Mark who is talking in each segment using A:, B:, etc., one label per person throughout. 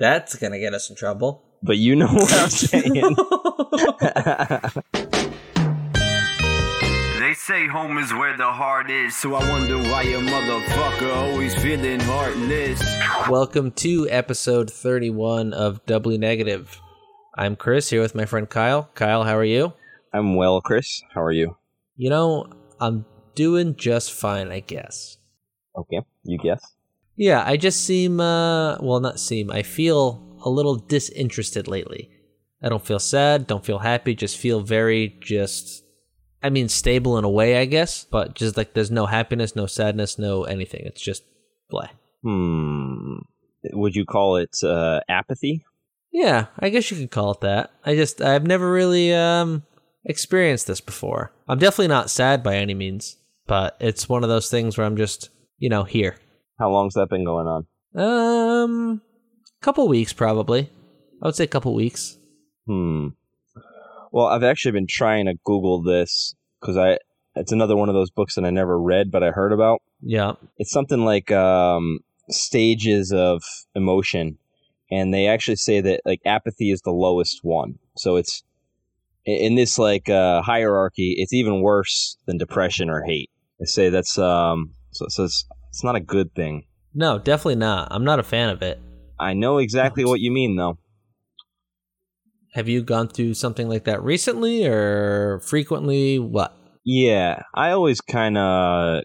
A: That's gonna get us in trouble.
B: But you know what I'm saying.
C: They say home is where the heart is, so I wonder why your motherfucker always feeling heartless.
A: Welcome to episode 31 of Doubly Negative. I'm Chris here with my friend Kyle. Kyle, how are you?
B: I'm well, Chris. How are you?
A: You know, I'm doing just fine, I guess.
B: Okay, you guess.
A: Yeah, I just seem, uh, well, not seem, I feel a little disinterested lately. I don't feel sad, don't feel happy, just feel very just, I mean, stable in a way, I guess, but just like there's no happiness, no sadness, no anything. It's just blah.
B: Hmm. Would you call it uh, apathy?
A: Yeah, I guess you could call it that. I just, I've never really, um, experienced this before. I'm definitely not sad by any means, but it's one of those things where I'm just, you know, here.
B: How long's that been going on?
A: Um, couple weeks probably. I would say a couple weeks.
B: Hmm. Well, I've actually been trying to Google this because I it's another one of those books that I never read but I heard about.
A: Yeah.
B: It's something like um, stages of emotion, and they actually say that like apathy is the lowest one. So it's in this like uh, hierarchy. It's even worse than depression or hate. They say that's um. So, so it's it's not a good thing.
A: No, definitely not. I'm not a fan of it.
B: I know exactly what you mean though.
A: Have you gone through something like that recently or frequently? What?
B: Yeah, I always kind of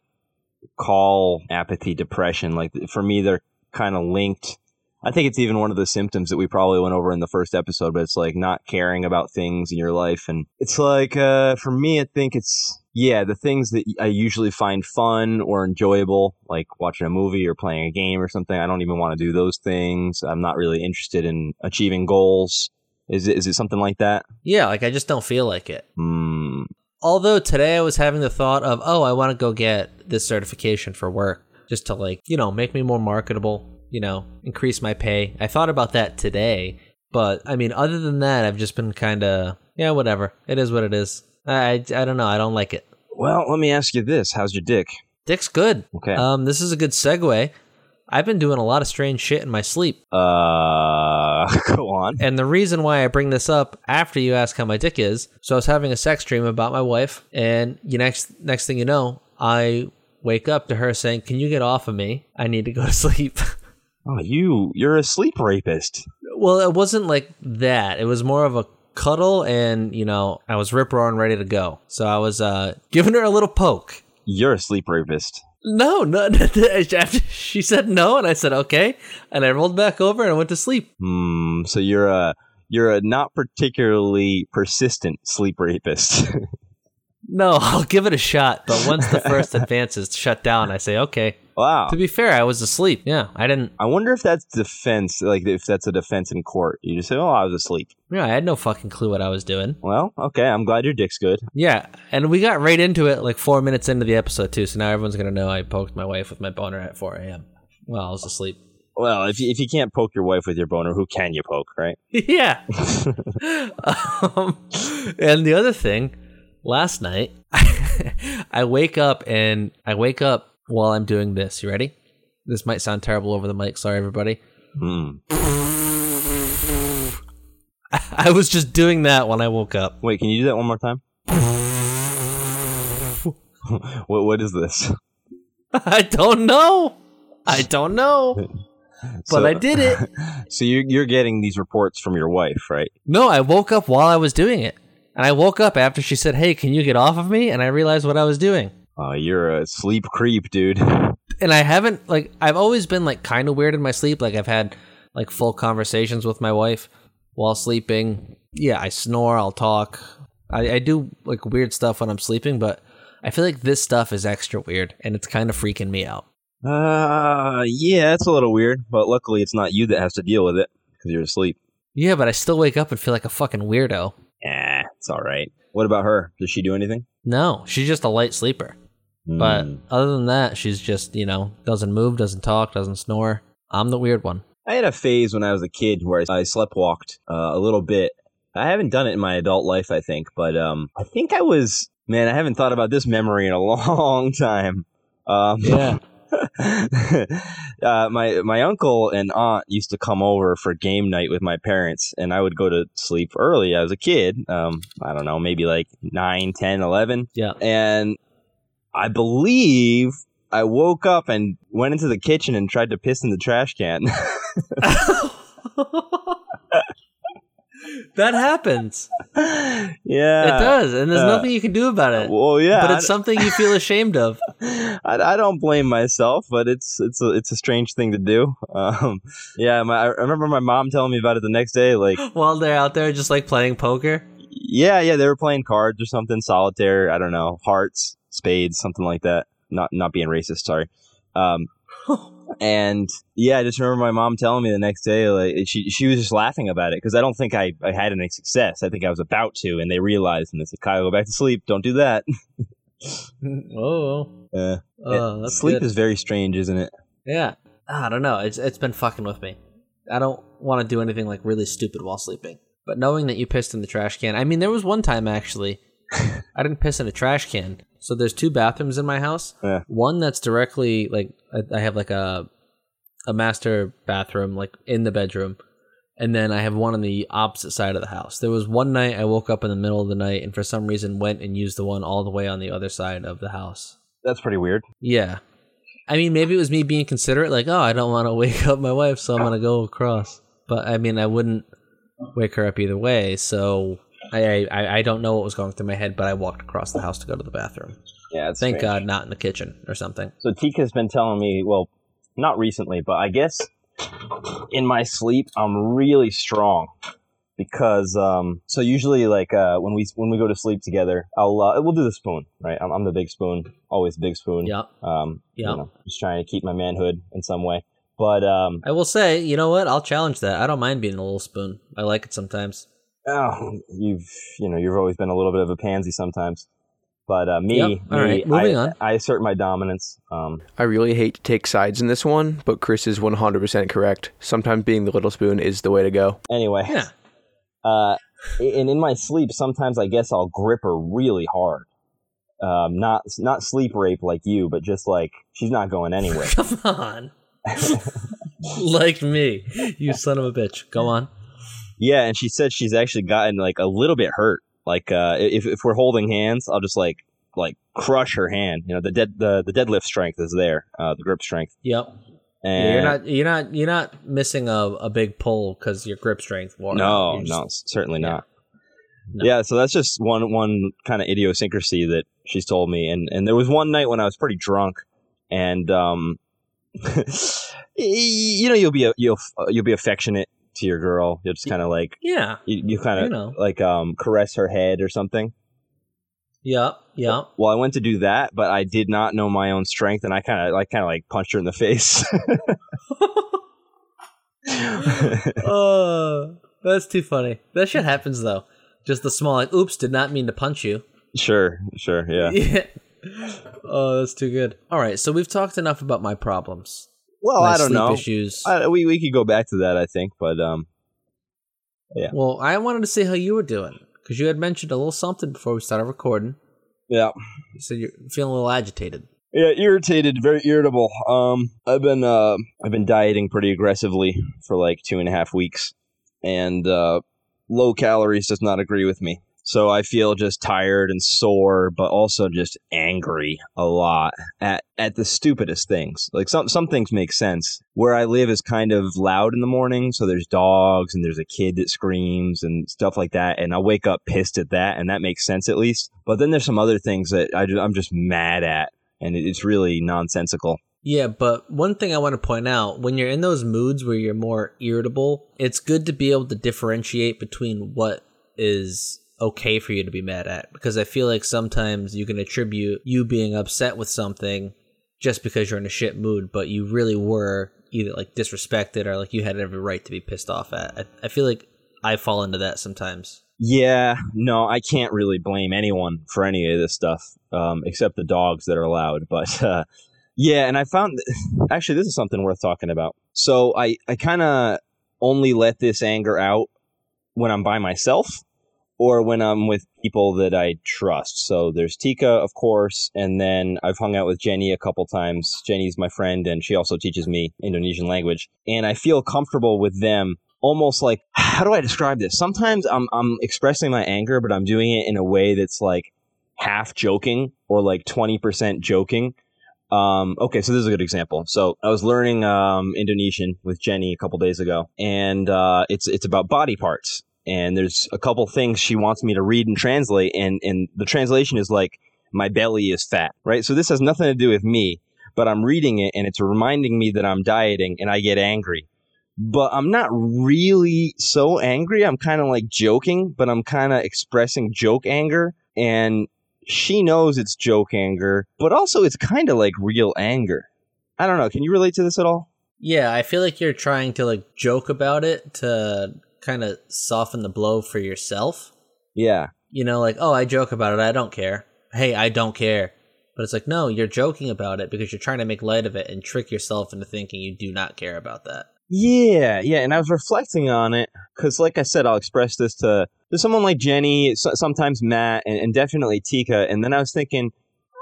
B: call apathy depression. Like for me, they're kind of linked. I think it's even one of the symptoms that we probably went over in the first episode, but it's like not caring about things in your life. And it's like, uh, for me, I think it's, yeah, the things that I usually find fun or enjoyable, like watching a movie or playing a game or something. I don't even want to do those things. I'm not really interested in achieving goals. Is it, is it something like that?
A: Yeah, like I just don't feel like it.
B: Hmm.
A: Although today I was having the thought of, oh, I want to go get this certification for work just to like, you know, make me more marketable, you know, increase my pay. I thought about that today, but I mean, other than that, I've just been kind of, yeah, whatever. It is what it is. I, I don't know. I don't like it.
B: Well, let me ask you this. How's your dick?
A: Dick's good.
B: Okay.
A: Um, this is a good segue. I've been doing a lot of strange shit in my sleep.
B: Uh, go on.
A: And the reason why I bring this up after you ask how my dick is, so I was having a sex dream about my wife, and you next next thing you know, I wake up to her saying, "Can you get off of me? I need to go to sleep."
B: Oh, you you're a sleep rapist.
A: well, it wasn't like that. It was more of a cuddle, and you know, I was rip roaring ready to go. So I was uh, giving her a little poke.
B: You're a sleep rapist.
A: No, no. She said no, and I said okay, and I rolled back over and I went to sleep.
B: Hmm. So you're a you're a not particularly persistent sleep rapist.
A: No, I'll give it a shot, but once the first advance is shut down, I say okay.
B: wow.
A: To be fair, I was asleep. Yeah, I didn't.
B: I wonder if that's defense. Like if that's a defense in court. You just say, "Oh, I was asleep."
A: Yeah, I had no fucking clue what I was doing.
B: Well, okay. I'm glad your dick's good.
A: Yeah, and we got right into it like four minutes into the episode too. So now everyone's gonna know I poked my wife with my boner at 4 a.m. Well, I was asleep.
B: Well, if you, if you can't poke your wife with your boner, who can you poke, right?
A: yeah. um, and the other thing, last night, I wake up and I wake up while I'm doing this. You ready? This might sound terrible over the mic. Sorry, everybody.
B: Hmm.
A: I was just doing that when I woke up.
B: Wait, can you do that one more time? what what is this?
A: I don't know. I don't know. But
B: So-
A: I did it.
B: So you you're getting these reports from your wife, right?
A: No, I woke up while I was doing it. And I woke up after she said, Hey, can you get off of me? And I realized what I was doing.
B: Oh, you're a sleep creep, dude.
A: And I haven't, like, I've always been, like, kind of weird in my sleep. Like, I've had, like, full conversations with my wife while sleeping. Yeah, I snore, I'll talk. I, I do, like, weird stuff when I'm sleeping, but I feel like this stuff is extra weird and it's kind of freaking me out.
B: Uh, yeah, it's a little weird, but luckily it's not you that has to deal with it because you're asleep.
A: Yeah, but I still wake up and feel like a fucking weirdo.
B: Eh, it's all right. What about her? Does she do anything?
A: No, she's just a light sleeper. But
B: Hmm.
A: other than that, she's just, you know, doesn't move, doesn't talk, doesn't snore. I'm the weird one.
B: I had a phase when I was a kid where I slept walked uh, a little bit. I haven't done it in my adult life, I think, but um, I think I was man. I haven't thought about this memory in a long time. Um,
A: Yeah.
B: uh, my my uncle and aunt used to come over for game night with my parents, and I would go to sleep early. I was a kid, um, I don't know, maybe like 9, 10, 11.
A: Yeah.
B: And I believe I woke up and went into the kitchen and tried to piss in the trash can.
A: that happens.
B: yeah.
A: it does, and there's
B: uh,
A: nothing you can do about it.
B: Well, yeah.
A: but it's something you feel ashamed of.
B: I, I don't blame myself, but it's it's a it's a strange thing to do. Um, yeah, my, I remember my mom telling me about it the next day. Like,
A: While they're out there just like playing poker.
B: yeah, yeah, they were playing cards or something, solitaire. I don't know, hearts, spades, something like that. Not not being racist, sorry. Um, and yeah, I just remember my mom telling me the next day, like she she was just laughing about it because I don't think I, I had any success. I think I was about to, and they realized and they said, "Kyle, go back to sleep. Don't do that."
A: oh,
B: Uh,
A: that's
B: sleep
A: good.
B: is very strange, isn't it?
A: Yeah, I don't know. It's it's been fucking with me. I don't want to do anything like really stupid while sleeping. But knowing that you pissed in the trash can, I mean, there was one time actually, I didn't piss in a trash can. So there's two bathrooms in my house.
B: Yeah.
A: One that's directly like I, I have like a a master bathroom like in the bedroom, and then I have one on the opposite side of the house. There was one night I woke up in the middle of the night and for some reason went and used the one all the way on the other side of the house.
B: That's pretty weird.
A: Yeah. I mean, maybe it was me being considerate, like, oh, I don't want to wake up my wife, so I'm going to go across. But I mean, I wouldn't wake her up either way, so I, I I don't know what was going through my head, but I walked across the house to go to the bathroom.
B: Yeah,
A: Thank
B: strange.
A: God, not in the kitchen or something.
B: So Tika's been telling me, well, not recently, but I guess in my sleep I'm really strong because um so usually like uh when we when we go to sleep together I'll uh, we'll do the spoon right I'm, I'm the big spoon always big spoon
A: Yeah.
B: um
A: Yeah.
B: you know, just trying to keep my manhood in some way but um
A: I will say, you know what? I'll challenge that. I don't mind being a little spoon. I like it sometimes.
B: Oh, you've you know you've always been a little bit of a pansy sometimes but uh me,
A: Yep. All
B: me
A: right, moving
B: I,
A: on.
B: I assert my dominance um
D: I really hate to take sides in this one, but Chris is 100% correct. Sometimes being the little spoon is the way to go.
B: anyway
A: Yeah.
B: Uh, and in my sleep, sometimes I guess I'll grip her really hard. Um, not not sleep rape like you, but just like she's not going anywhere.
A: Come on. like me. You son of a bitch. Go on.
B: Yeah, and she said she's actually gotten like a little bit hurt. Like uh, if if we're holding hands, I'll just like like crush her hand. You know, the dead the the deadlift strength is there, uh, the grip strength.
A: Yep.
B: And
A: Yeah, you're not you're not you're not missing a, a big pull because your grip strength. Water.
B: No,
A: just-
B: no, certainly
A: yeah.
B: not.
A: No.
B: Yeah, so that's just one one kind of idiosyncrasy that she's told me, and and there was one night when I was pretty drunk, and um, you know you'll be a, you'll you'll be affectionate to your girl. You'll just kind of like
A: Yeah.
B: you, you kind
A: You
B: of
A: know.
B: like um caress her head or something.
A: Yeah, yeah.
B: Well, I went to do that, but I did not know my own strength, and I kind of like kind of like punched her in the face.
A: oh, that's too funny. That shit happens though. Just the small like, oops, did not mean to punch you.
B: sure, sure, yeah.
A: Yeah. Oh, that's too good. All right, so we've talked enough about my problems.
B: Well, I don't know.
A: issues.
B: I, we we could go back to that, I think, but um, yeah.
A: well, I wanted to see how you were doing because you had mentioned a little something before we started recording.
B: yeah.
A: You said you're feeling a little agitated.
B: Yeah, irritated, very irritable. Um, I've been uh, I've been dieting pretty aggressively for like two and a half weeks, and uh, low calories does not agree with me. So I feel just tired and sore, but also just angry a lot at at the stupidest things. Like some some things make sense. Where I live is kind of loud in the morning, so there's dogs and there's a kid that screams and stuff like that, and I wake up pissed at that, and that makes sense at least. But then there's some other things that I, I'm just mad at and it's really nonsensical.
A: Yeah, but one thing I want to point out when you're in those moods where you're more irritable, it's good to be able to differentiate between what is okay for you to be mad at because I feel like sometimes you can attribute you being upset with something just because you're in a shit mood, but you really were either like disrespected or like you had every right to be pissed off at. I, I feel like I fall into that sometimes.
B: Yeah, no, I can't really blame anyone for any of this stuff, um, except the dogs that are loud. But uh, yeah, and I found actually this is something worth talking about. So I I kind of only let this anger out when I'm by myself, or when I'm with people that I trust. So there's Tika, of course, and then I've hung out with Jenny a couple times. Jenny's my friend, and she also teaches me Indonesian language. And I feel comfortable with them almost like how do I describe this? Sometimes I'm I'm expressing my anger, but I'm doing it in a way that's like half joking or like 20% joking. Um, okay, so this is a good example. So I was learning um, Indonesian with Jenny a couple days ago, and uh, it's it's about body parts. And there's a couple things she wants me to read and translate, and and the translation is like my belly is fat, right? So this has nothing to do with me, but I'm reading it, and it's reminding me that I'm dieting, and I get angry. But I'm not really so angry. I'm kind of like joking, but I'm kind of expressing joke anger, and she knows it's joke anger, but also it's kind of like real anger. I don't know. Can you relate to this at all?
A: Yeah, I feel like you're trying to like joke about it to kind of soften the blow for yourself.
B: Yeah.
A: You know, like, oh, I joke about it. I don't care. Hey, I don't care. But it's like, no, you're joking about it because you're trying to make light of it and trick yourself into thinking you do not care about that.
B: Yeah, yeah, and I was reflecting on it because, like I said, I'll express this to, to someone like Jenny, sometimes Matt, and, and definitely Tika. And then I was thinking,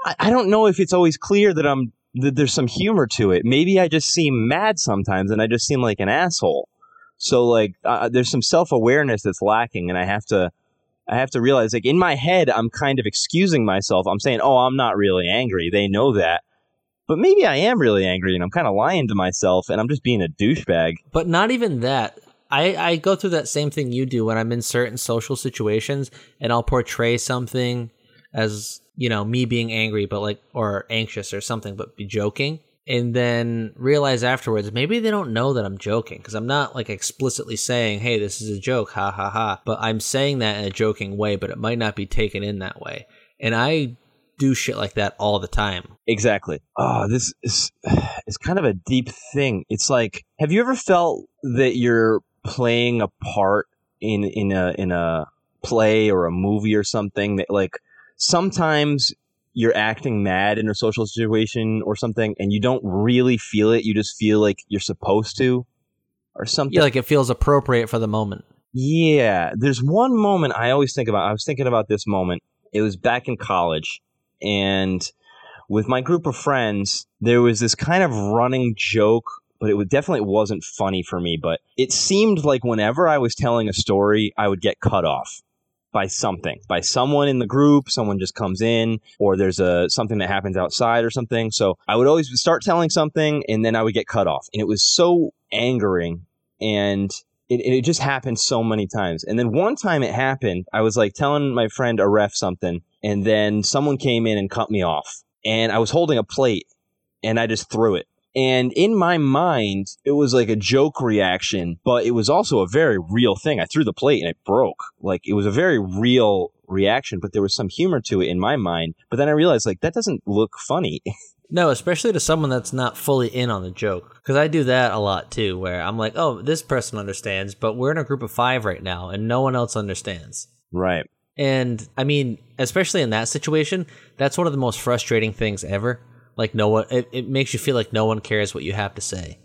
B: I, I don't know if it's always clear that I'm that there's some humor to it. Maybe I just seem mad sometimes, and I just seem like an asshole. So like, uh, there's some self awareness that's lacking, and I have to, I have to realize, like in my head, I'm kind of excusing myself. I'm saying, oh, I'm not really angry. They know that but maybe I am really angry and I'm kind of lying to myself and I'm just being a douchebag.
A: But not even that. I, I go through that same thing you do when I'm in certain social situations and I'll portray something as, you know, me being angry, but like, or anxious or something, but be joking. And then realize afterwards, maybe they don't know that I'm joking because I'm not like explicitly saying, hey, this is a joke, ha ha ha. But I'm saying that in a joking way, but it might not be taken in that way. And I do shit like that all the time.
B: Exactly. Oh, this is it's kind of a deep thing. It's like, have you ever felt that you're playing a part in in a in a play or a movie or something that like sometimes you're acting mad in a social situation or something and you don't really feel it, you just feel like you're supposed to or something.
A: Yeah, like it feels appropriate for the moment.
B: Yeah, there's one moment I always think about. I was thinking about this moment. It was back in college and with my group of friends, there was this kind of running joke, but it definitely wasn't funny for me. But it seemed like whenever I was telling a story, I would get cut off by something, by someone in the group. Someone just comes in, or there's a something that happens outside or something. So I would always start telling something, and then I would get cut off, and it was so angering. And it, it just happened so many times. And then one time it happened, I was like telling my friend a ref something, and then someone came in and cut me off. And I was holding a plate, and I just threw it. And in my mind, it was like a joke reaction, but it was also a very real thing. I threw the plate and it broke. Like it was a very real reaction, but there was some humor to it in my mind. But then I realized, like, that doesn't look funny.
A: No, especially to someone that's not fully in on the joke. Because I do that a lot too, where I'm like, oh, this person understands, but we're in a group of five right now and no one else understands.
B: Right.
A: And I mean, especially in that situation, that's one of the most frustrating things ever. Like, no one, it, it makes you feel like no one cares what you have to say.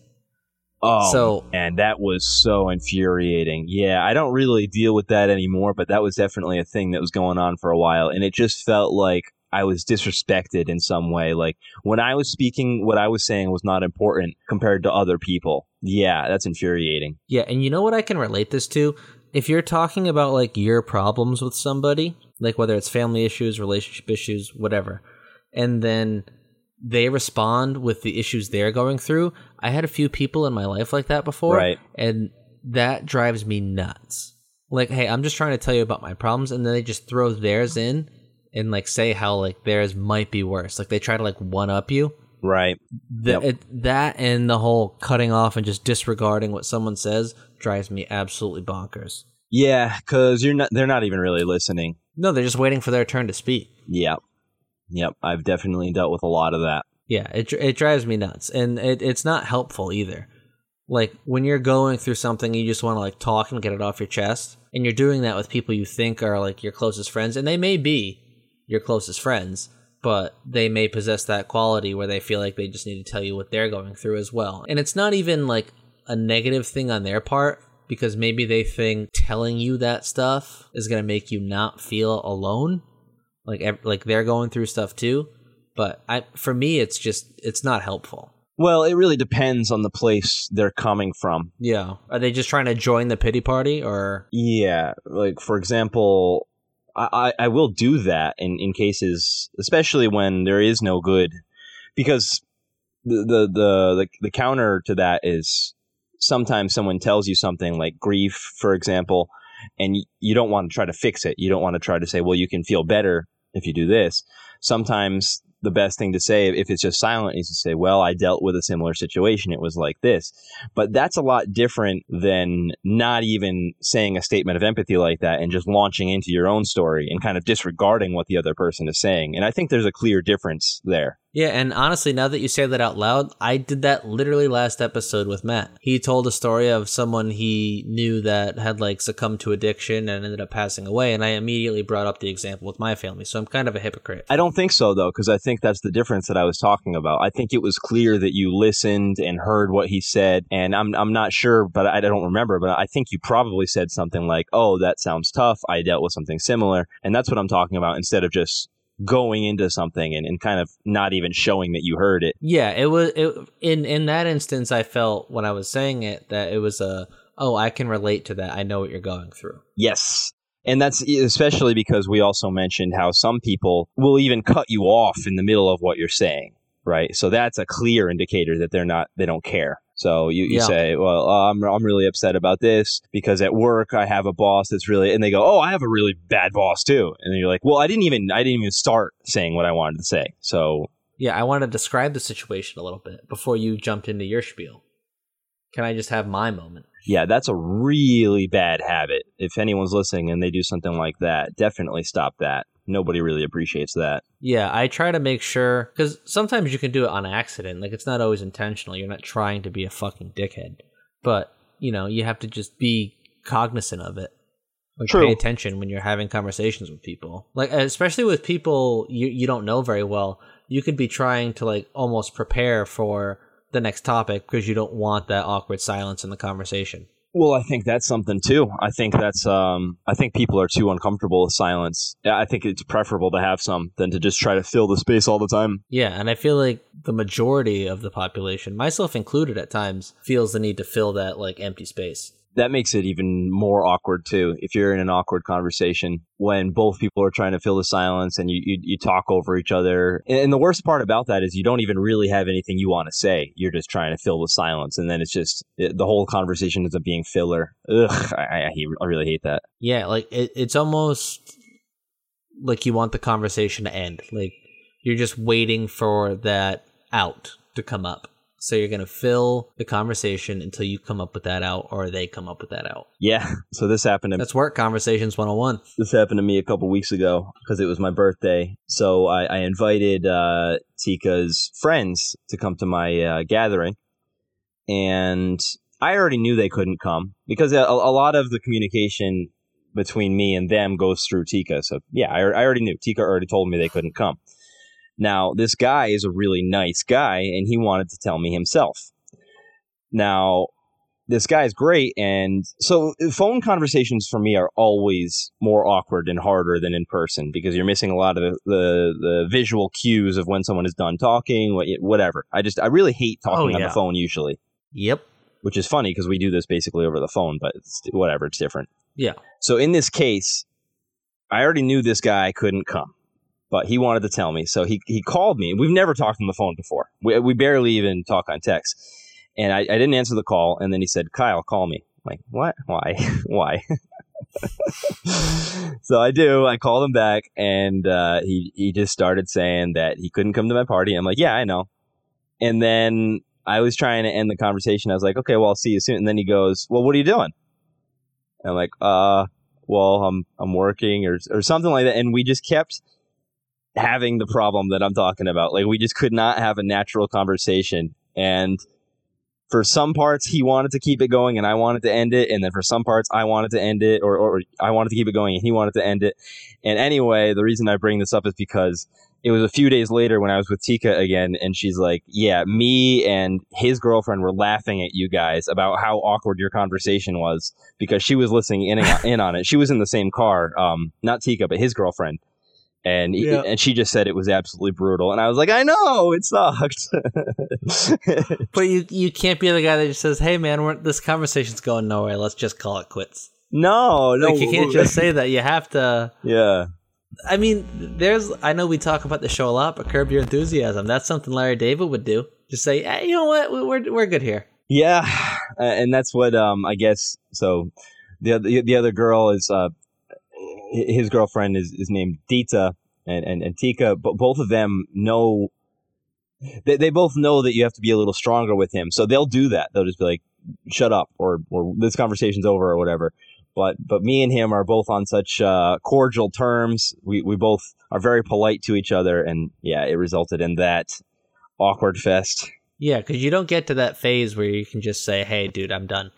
B: Oh, so and that was so infuriating. Yeah, I don't really deal with that anymore, but that was definitely a thing that was going on for a while, and it just felt like I was disrespected in some way. Like when I was speaking, what I was saying was not important compared to other people. Yeah, that's infuriating.
A: Yeah, and you know what I can relate this to? If you're talking about like your problems with somebody, like whether it's family issues, relationship issues, whatever, and then they respond with the issues they're going through. I had a few people in my life like that before,
B: right.
A: and that drives me nuts. Like, hey, I'm just trying to tell you about my problems, and then they just throw theirs in and like say how like theirs might be worse. Like they try to like one up you.
B: Right.
A: The, yep. it, that and the whole cutting off and just disregarding what someone says drives me absolutely bonkers.
B: Yeah, because you're not. They're not even really listening.
A: No, they're just waiting for their turn to speak.
B: Yep. Yep. I've definitely dealt with a lot of that.
A: Yeah, it it drives me nuts, and it, it's not helpful either. Like when you're going through something, you just want to like talk and get it off your chest, and you're doing that with people you think are like your closest friends, and they may be, your closest friends, but they may possess that quality where they feel like they just need to tell you what they're going through as well. And it's not even like a negative thing on their part. because maybe they think telling you that stuff is going to make you not feel alone. Like ev- like they're going through stuff too, but I for me it's just it's not helpful.
B: Well, it really depends on the place they're coming from.
A: Yeah. Are they just trying to join the pity party or
B: Yeah, like for example, I, I, I will do that in, in cases, especially when there is no good, because the, the the the the counter to that is sometimes someone tells you something like grief, for example, and you don't want to try to fix it. You don't want to try to say, well, you can feel better if you do this. Sometimes the best thing to say, if it's just silent, is to say, well, I dealt with a similar situation. It was like this. But that's a lot different than not even saying a statement of empathy like that and just launching into your own story and kind of disregarding what the other person is saying. And I think there's a clear difference there.
A: Yeah, and honestly, now that you say that out loud, I did that literally last episode with Matt. He told a story of someone he knew that had like succumbed to addiction and ended up passing away, and I immediately brought up the example with my family. So I'm kind of a hypocrite.
B: I don't think so, though, because I think that's the difference that I was talking about. I think it was clear that you listened and heard what he said, and I'm I'm not sure, but I don't remember. But I think you probably said something like, "Oh, that sounds tough. I dealt with something similar," and that's what I'm talking about. Instead of just going into something and, and kind of not even showing that you heard it.
A: Yeah, it was it, in in that instance. I felt when I was saying it that it was a oh, I can relate to that. I know what you're going through.
B: Yes. And that's especially because we also mentioned how some people will even cut you off in the middle of what you're saying, right? So that's a clear indicator that they're not, they don't care. So you, you
A: Yeah.
B: say, well, uh, I'm, I'm really upset about this because at work I have a boss that's really, and they go, oh, I have a really bad boss too. And then you're like, well, I didn't even, I didn't even start saying what I wanted to say. So
A: Yeah, I want to describe the situation a little bit before you jumped into your spiel. Can I just have my moment?
B: yeah, that's a really bad habit. If anyone's listening and they do something like that, definitely stop that. Nobody really appreciates that.
A: Yeah, I try to make sure because sometimes you can do it on accident. Like it's not always intentional. You're not trying to be a fucking dickhead, but you know you have to just be cognizant of it. Like
B: True.
A: pay attention when you're having conversations with people. Like especially with people you you don't know very well. You could be trying to like almost prepare for the next topic because you don't want that awkward silence in the conversation.
B: Well, I think that's something too. I think that's um I think people are too uncomfortable with silence. I think it's preferable to have some than to just try to fill the space all the time.
A: Yeah, and I feel like the majority of the population, myself included at times, feels the need to fill that like empty space.
B: That makes it even more awkward too. If you're in an awkward conversation when both people are trying to fill the silence and you you, you talk over each other. And, the worst part about that is you don't even really have anything you want to say. You're just trying to fill the silence and then it's just it, the whole conversation ends up being filler. Ugh, I, I, I really hate that.
A: Yeah, like it, it's almost like you want the conversation to end. Like you're just waiting for that out to come up. So you're going to fill the conversation until you come up with that out or they come up with that out.
B: Yeah. So this happened to
A: That's work conversations 101.
B: this happened to me a couple weeks ago because it was my birthday. So I, I invited uh, Tika's friends to come to my uh, gathering, and I already knew they couldn't come because a, a lot of the communication between me and them goes through Tika. So yeah, I, I already knew. Tika already told me they couldn't come. Now this guy is a really nice guy, and he wanted to tell me himself. Now this guy's great and so phone conversations for me are always more awkward and harder than in person because you're missing a lot of the the, the visual cues of when someone is done talking whatever i just i really hate oh, talking on
A: yeah.
B: the phone usually
A: Yep.
B: which is funny because we do this basically over the phone but it's, whatever it's different
A: Yeah.
B: so in this case i already knew this guy couldn't come but he wanted to tell me. So he, he called me. We've never talked on the phone before. We, we barely even talk on text. And I, I didn't answer the call. And then he said kyle call me. I'm like what? Why? Why? So i do. I called him back. And uh, he, he just started saying that he couldn't come to my party. I'm like yeah i know. And then i was trying to end the conversation. I was like okay well i'll see you soon. And then he goes well what are you doing? And i'm like uh well i'm i'm working or or something like that. And we just kept having the problem that i'm talking about like we just could not have a natural conversation and for some parts he wanted to keep it going and I wanted to end it and then for some parts I wanted to end it or, or I wanted to keep it going and he wanted to end it and anyway the reason I bring this up is because it was a few days later when I was with Tika again, and she's like, "Yeah, me and his girlfriend were laughing at you guys about how awkward your conversation was because she was listening in in on it. She was in the same car, um, not Tika, but his girlfriend." And
A: Yeah.
B: and she just said it was absolutely brutal, and I was like, I know it sucked.
A: But you you can't be the guy that just says, "Hey man, we're, this conversation's going nowhere. Let's just call it quits."
B: no, no,
A: Like you can't just say that. You have to.
B: yeah.
A: I mean, there's. I know we talk about the show a lot, but curb your enthusiasm. That's something Larry David would do. Just say, hey, you know what? We- We're we're good here.
B: Yeah, and that's what um I guess. So the other the other girl is uh his girlfriend is, is named Dita and and, and Tika, but both of them know they they both know that you have to be a little stronger with him, so they'll do that. They'll just be like, "Shut up," or or this conversation's over, or whatever. But but me and him are both on such uh, cordial terms. We we both are very polite to each other, and yeah, it resulted in that awkward fest.
A: Yeah, because you don't get to that phase where you can just say, "Hey, dude, I'm done."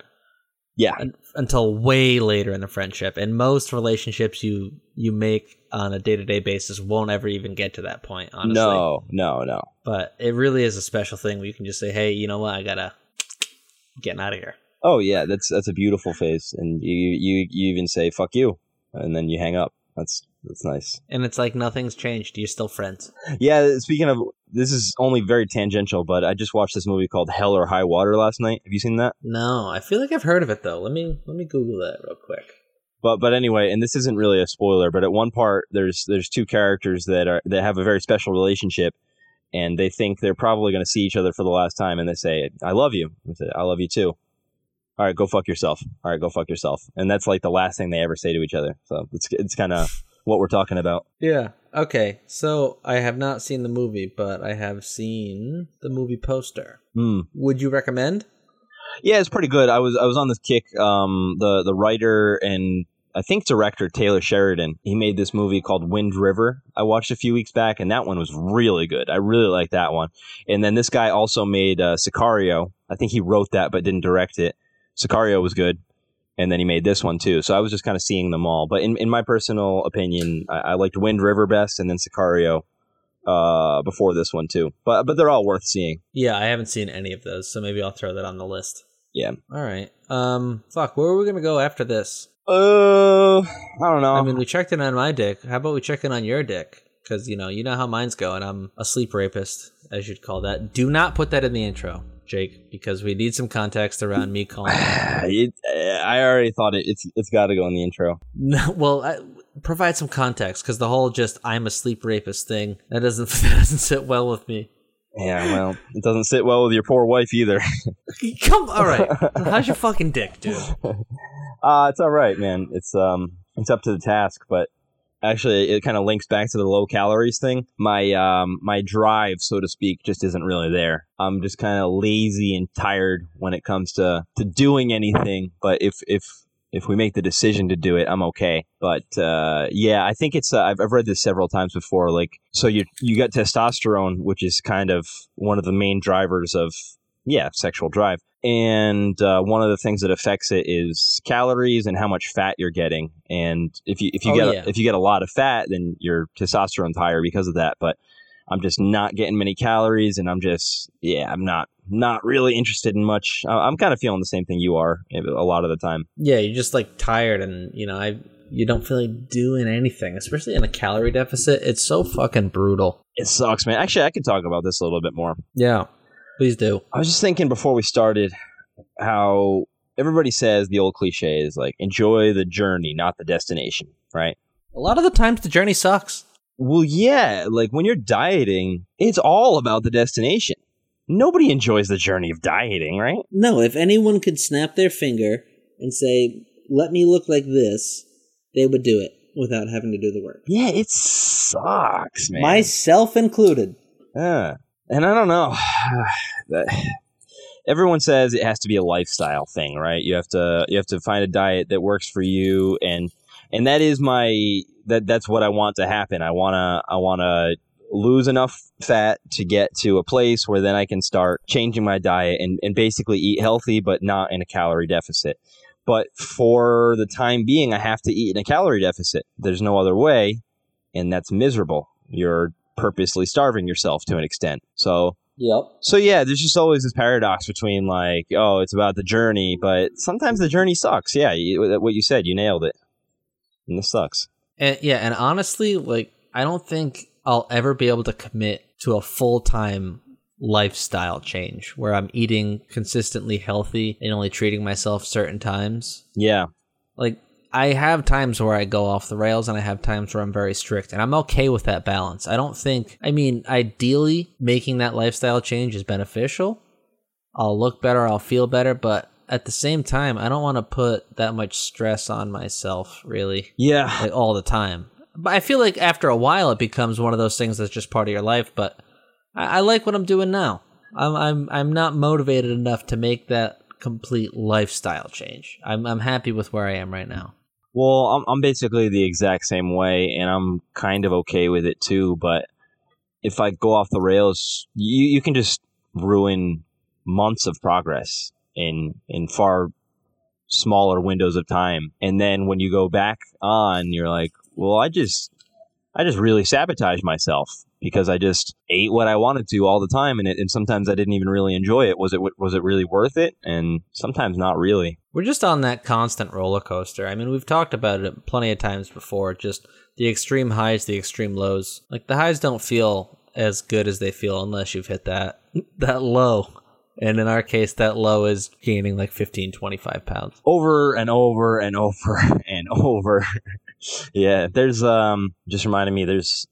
B: Yeah,
A: Un- until way later in the friendship, and most relationships you you make on a day to day basis won't ever even get to that point. Honestly,
B: no, no, no.
A: but it really is a special thing where you can just say, "Hey, you know what? I gotta getting out of here."
B: Oh yeah, that's that's a beautiful face, and you you you even say "fuck you," and then you hang up. That's that's nice.
A: And it's like nothing's changed. You're still friends.
B: Yeah. Speaking of, this is only very tangential, but I just watched this movie called Hell or High Water last night. Have you seen that?
A: No, I feel like I've heard of it though. Let me let me Google that real quick.
B: But but anyway, and this isn't really a spoiler, but at one part there's there's two characters that are that have a very special relationship, and they think they're probably going to see each other for the last time, and they say, "I love you." I say, "I love you too." All right, go fuck yourself. All right, go fuck yourself. And that's like the last thing they ever say to each other. So it's it's kind of what we're talking about.
A: Yeah. Okay. So I have not seen the movie, but I have seen the movie poster.
B: Hmm.
A: Would you recommend?
B: Yeah, it's pretty good. I was I was on this kick. Um, the the writer and I think director Taylor Sheridan. He made this movie called Wind River. I watched a few weeks back, and that one was really good. I really like that one. And then this guy also made uh, Sicario. I think he wrote that but didn't direct it. Sicario was good, and then he made this one too. So I was just kind of seeing them all. But in in my personal opinion, I, I liked Wind River best, and then Sicario uh before this one too but but they're all worth seeing
A: Yeah, I haven't seen any of those, so maybe I'll throw that on the list.
B: yeah
A: All right. Um, fuck. Where are we gonna go after this?
B: uh i don't know
A: I mean, we checked in on my dick. How about we check in on your dick? Because you know, you know how mine's going. I'm a sleep rapist, as you'd call that. Do not put that in the intro, Jake, because we need some context around me calling.
B: it, I already thought it. It's it's got to go in the intro.
A: No, well, I, provide some context because the whole just "I'm a sleep rapist" thing that doesn't that doesn't sit well with me.
B: Yeah, well, it doesn't sit well with your poor wife either.
A: Come, all right. How's your fucking dick, dude?
B: Uh it's all right, man. It's um it's up to the task, but actually it kind of links back to the low calories thing. My um my drive, so to speak, just isn't really there. I'm just kind of lazy and tired when it comes to to doing anything. But if if if we make the decision to do it, I'm okay. But uh, yeah, I think it's. Uh, I've, I've read this several times before. Like, so you you got testosterone, which is kind of one of the main drivers of yeah sexual drive. And uh, one of the things that affects it is calories and how much fat you're getting. And if you if you
A: Oh,
B: get
A: yeah.
B: if you get a lot of fat, then your testosterone's higher because of that. But I'm just not getting many calories, and I'm just yeah, I'm not not really interested in much. I'm kind of feeling the same thing you are a lot of the time.
A: Yeah, you're just like tired, and you know, I you don't feel like doing anything, especially in a calorie deficit. It's so fucking brutal.
B: It sucks, man. Actually, I could talk about this a little bit more.
A: Yeah, please do.
B: I was just thinking before we started how everybody says the old cliche is like enjoy the journey, not the destination, right?
A: A lot of the times, the journey sucks.
B: Well, yeah, like when you're dieting, it's all about the destination. Nobody enjoys the journey of dieting, right?
A: No, if anyone could snap their finger and say, "Let me look like this," they would do it without having to do the work.
B: Yeah, it sucks, man.
A: Myself included.
B: Yeah. And I don't know. Everyone says it has to be a lifestyle thing, right? You have to you have to find a diet that works for you and and that is my that that's what I want to happen. I want to I want to lose enough fat to get to a place where then I can start changing my diet and, and basically eat healthy but not in a calorie deficit. But for the time being I have to eat in a calorie deficit. There's no other way and that's miserable. You're purposely starving yourself to an extent. So
A: Yep.
B: so yeah, there's just always this paradox between like, oh, it's about the journey, but sometimes the journey sucks. Yeah, you, what you said, you nailed it. And this sucks.
A: And yeah, and honestly, like I don't think I'll ever be able to commit to a full time lifestyle change where I'm eating consistently healthy and only treating myself certain times.
B: Yeah,
A: Like I have times where I go off the rails and I have times where I'm very strict and I'm okay with that balance. I don't think I mean ideally making that lifestyle change is beneficial. I'll look better, I'll feel better, but at the same time, I don't want to put that much stress on myself really
B: yeah,
A: like all the time. But I feel like after a while, it becomes one of those things that's just part of your life. But I, I like what I'm doing now. I'm I'm I'm not motivated enough to make that complete lifestyle change. I'm I'm happy with where I am right now.
B: Well, I'm, I'm basically the exact same way, and I'm kind of okay with it too. But if I go off the rails, you you can just ruin months of progress in in far smaller windows of time, and then when you go back on, you're like, well, I just I just really sabotaged myself because I just ate what I wanted to all the time, and it, and sometimes I didn't even really enjoy it. Was it was it really worth it? And sometimes not really.
A: We're just on that constant roller coaster. I mean, we've talked about it plenty of times before. Just the extreme highs, the extreme lows. Like the highs don't feel as good as they feel unless you've hit that that low. And in our case, that low is gaining like 15, 25 pounds.
B: over and over and over and over. Yeah, there's um just reminded me there's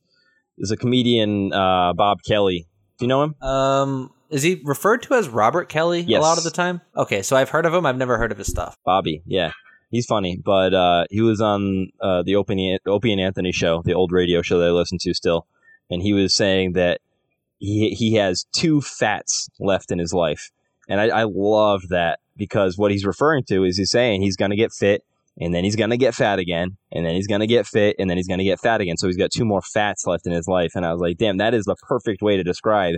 B: there's a comedian uh Bob Kelly. Do you know him?
A: Um, is he referred to as Robert Kelly
B: Yes.
A: a lot of the time? Okay, so I've heard of him. I've never heard of his stuff.
B: Bobby. Yeah. He's funny, but uh he was on uh the Opie, Opie and Anthony show, the old radio show that I listen to still, and he was saying that he he has two fats left in his life. And I, I love that because what he's referring to is he's saying he's gonna get fit and then he's gonna get fat again, and then he's gonna get fit, and then he's gonna get fat again. So he's got two more fats left in his life. And I was like, damn, that is the perfect way to describe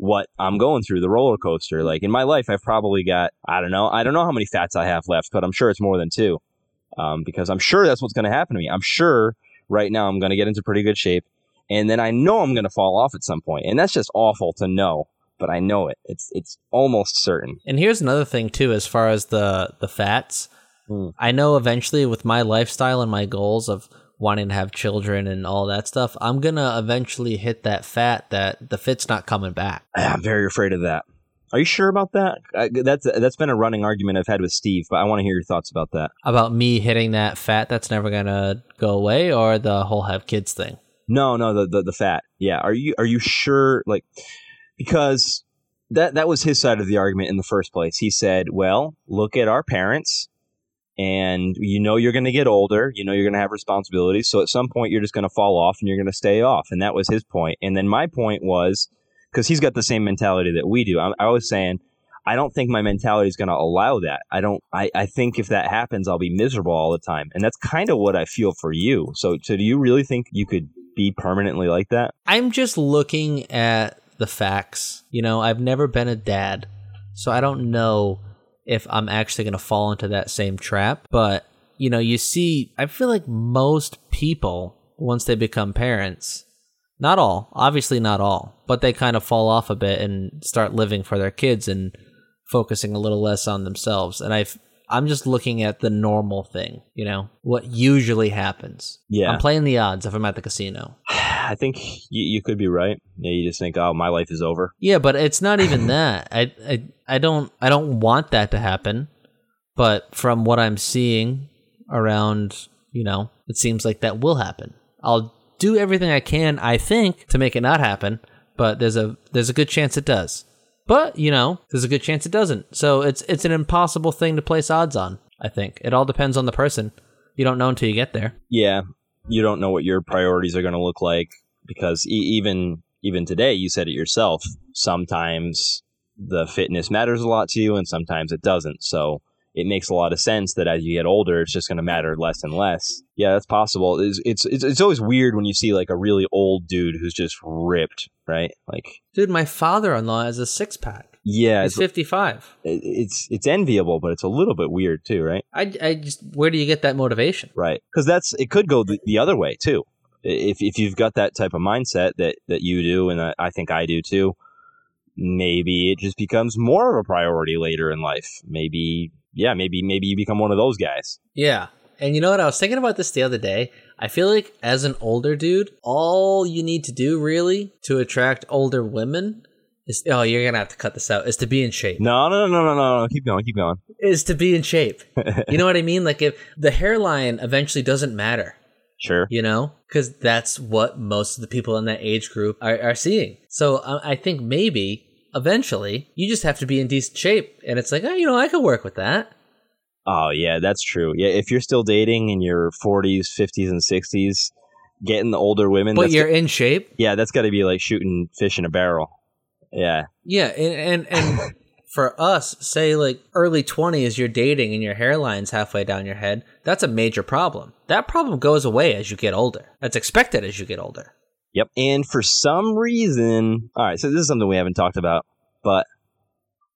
B: what I'm going through the roller coaster. Like in my life, I've probably got I don't know, I don't know how many fats I have left, but I'm sure it's more than two, um, because I'm sure that's what's going to happen to me. I'm sure right now I'm going to get into pretty good shape, and then I know I'm going to fall off at some point, and that's just awful to know, but I know it. It's it's almost certain.
A: And here's another thing too, as far as the the fats.
B: Hmm.
A: I know eventually with my lifestyle and my goals of wanting to have children and all that stuff, I'm gonna eventually hit that fat that the fit's not coming back.
B: I'm very afraid of that. Are you sure about that? I, that's that's been a running argument I've had with Steve, but I want to hear your thoughts about that.
A: About me hitting that fat that's never gonna go away, or the whole have kids thing.
B: No, no, the, the the fat. Yeah. Are you are you sure? Like, because that that was his side of the argument in the first place. He said, "Well, look at our parents, and you know you're going to get older. You know you're going to have responsibilities. So at some point you're just going to fall off, and you're going to stay off." And that was his point. And then my point was because he's got the same mentality that we do. I, I was saying. I don't think my mentality is going to allow that. I don't. I, I think if that happens, I'll be miserable all the time, and that's kind of what I feel for you. So, so do you really think you could be permanently like that?
A: I'm just looking at the facts. You know, I've never been a dad, so I don't know if I'm actually going to fall into that same trap. But, you know, you see, I feel like most people, once they become parents, not all, obviously not all, but they kind of fall off a bit and start living for their kids and focusing a little less on themselves. And I've, I'm just looking at the normal thing, you know, what usually happens.
B: Yeah.
A: I'm playing the odds if I'm at the casino.
B: I think you, you could be right. Yeah, you just think, oh, my life is over.
A: Yeah, but it's not even that. I, I I don't I don't want that to happen. But from what I'm seeing around, you know, it seems like that will happen. I'll do everything I can, I think, to make it not happen, but there's a there's a good chance it does. But, you know, there's a good chance it doesn't. So it's it's an impossible thing to place odds on, I think. It all depends on the person. You don't know until you get there.
B: Yeah, you don't know what your priorities are going to look like because e- even even today, you said it yourself. Sometimes the fitness matters a lot to you, and sometimes it doesn't. So it makes a lot of sense that as you get older, it's just going to matter less and less. Yeah, that's possible. It's, it's it's it's always weird when you see like a really old dude who's just ripped, right? Like,
A: Dude, my father-in-law has a six-pack.
B: yeah,
A: He's
B: it's
A: 55.
B: it's it's enviable, but it's a little bit weird too, right?
A: I, I just where do you get that motivation?
B: Right. Because that's it could go the, the other way too. if if you've got that type of mindset that that you do, and I, I think I do too, maybe it just becomes more of a priority later in life. Maybe, yeah, maybe maybe you become one of those guys.
A: Yeah. And you know what? I was thinking about this the other day. I feel like as an older dude, all you need to do really to attract older women is oh, you're gonna have to cut this out. Is to be in shape.
B: No, no, no, no, no, no. Keep going, keep going.
A: Is to be in shape. you know what I mean? Like if the hairline eventually doesn't matter,
B: Sure.
A: you know, because that's what most of the people in that age group are, are seeing. So uh, I think maybe eventually you just have to be in decent shape, and it's like, oh, you know, I could work with that.
B: Oh yeah, that's true. Yeah, if you're still dating in your 40s, 50s, and 60s, getting the older women,
A: But you're
B: got-
A: in shape.
B: yeah, that's got to be like shooting fish in a barrel. Yeah,
A: Yeah, and and, and for us, say like early twenties, you're dating and your hairline's halfway down your head. That's a major problem. That problem goes away as you get older. That's expected as you get older.
B: Yep. And for some reason, all right, so this is something we haven't talked about, but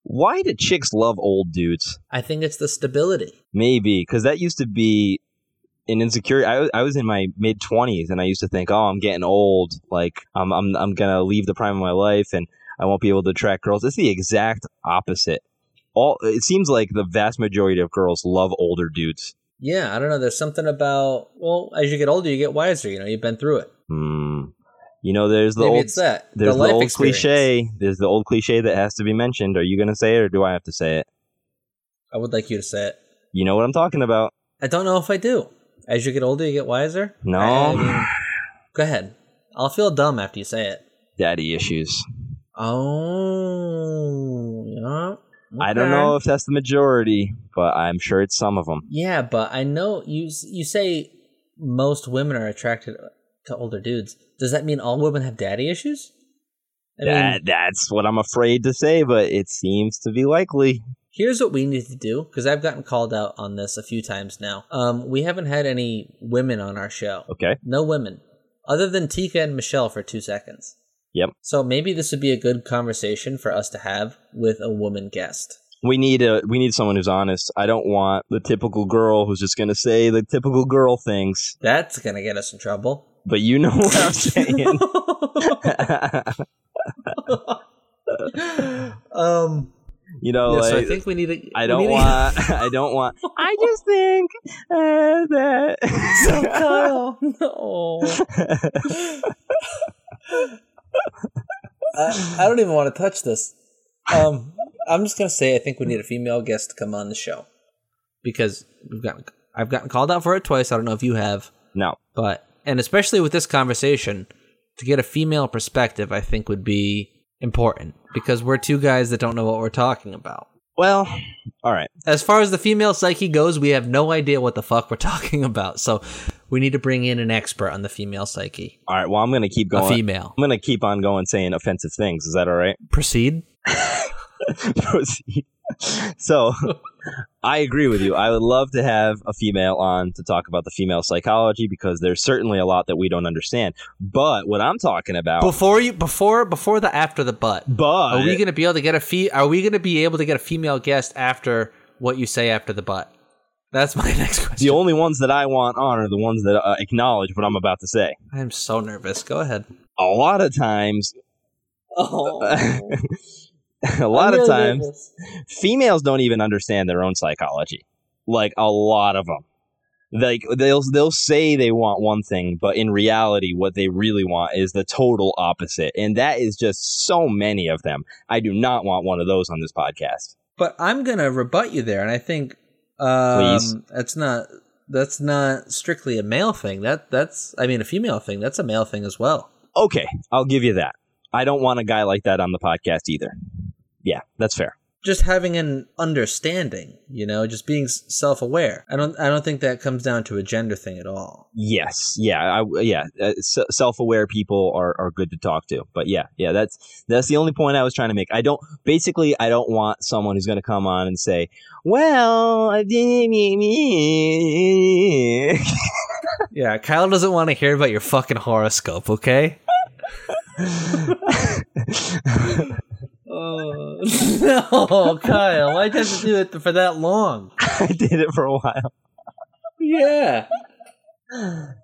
B: why do chicks love old dudes?
A: I think it's the stability.
B: Maybe because that used to be an insecurity. I, was- I was in my mid twenties, and I used to think, "Oh, I'm getting old. Like I'm I'm I'm gonna leave the prime of my life, and I won't be able to attract girls." It's the exact opposite. All it seems like the vast majority of girls love older dudes.
A: Yeah, I don't know. There's something about well, as you get older, you get wiser. You know, you've been through it.
B: Hmm. You know, there's the
A: Maybe
B: old
A: that.
B: There's
A: the
B: the,
A: life
B: old
A: experience.
B: cliche. There's the old cliche that has to be mentioned. Are you going to say it or do I have to say it?
A: I would like you to say it.
B: You know what I'm talking about.
A: I don't know if I do. As you get older, you get wiser.
B: No.
A: I mean, go ahead. I'll feel dumb after you say it.
B: Daddy issues.
A: Oh, yeah.
B: I don't know if that's the majority, but I'm sure it's some of them.
A: Yeah, but I know you. You say most women are attracted to older dudes. Does that mean all women have daddy issues? I mean,
B: that, that's what I'm afraid to say, but it seems to be likely.
A: here's what we need to do because I've gotten called out on this a few times now. Um, we haven't had any women on our show.
B: Okay.
A: No women, other than Tika and Michelle for two seconds.
B: Yep.
A: So maybe this would be a good conversation for us to have with a woman guest.
B: We need a we need someone who's honest. I don't want the typical girl who's just going to say the typical girl things.
A: That's gonna get us in trouble.
B: But you know what I'm saying.
A: um.
B: you know,
A: yeah, so I think we need to.
B: I don't
A: need to-
B: want. I don't want. I just think uh, that.
A: So Kyle, no. I, I don't even want to touch this. Um, I'm just gonna say I think we need a female guest to come on the show because we've gotten I've gotten called out for it twice. I don't know if you have,
B: no,
A: but and especially with this conversation, to get a female perspective, I think would be important because we're two guys that don't know what we're talking about.
B: well, all right.
A: As far as the female psyche goes, we have no idea what the fuck we're talking about. So we need to bring in an expert on the female psyche.
B: All right. Well, I'm gonna keep
A: A
B: going.
A: female.
B: I'm gonna keep on going saying offensive things. Is that all right?
A: Proceed.
B: Proceed. so, I agree with you. I would love to have a female on to talk about the female psychology because there's certainly a lot that we don't understand. But what I'm talking about,
A: Before you before before the after the butt.
B: but
A: Are we going to be able to get a fee are we going to be able to get a female guest after what you say after the butt? That's my next question.
B: the only ones that I want on are the ones that uh, acknowledge what I'm about to say.
A: I'm so nervous. Go ahead.
B: A lot of times,
A: Oh.
B: a lot of times, females don't even understand their own psychology. Like a lot of them. Like they'll they'll say they want one thing, but in reality, what they really want is the total opposite, and that is just so many of them. I do not want one of those on this podcast.
A: But I'm going to rebut you there and I think um
B: Please.
A: that's not that's not strictly a male thing. That that's I mean a female thing. That's a male thing as well.
B: Okay, I'll give you that. I don't want a guy like that on the podcast either. Yeah, that's fair.
A: just having an understanding, you know, just being self-aware. I don't I don't think that comes down to a gender thing at all.
B: Yes, yeah, I, yeah. Uh, self-aware people are, are good to talk to, but yeah, yeah. That's that's the only point I was trying to make. I don't basically I don't want someone who's going to come on and say, "Well, I didn't.
A: Yeah, Kyle doesn't want to hear about your fucking horoscope, okay? Oh no, Kyle! Why'd you have to do it for that long?
B: I did it for a while.
A: Yeah.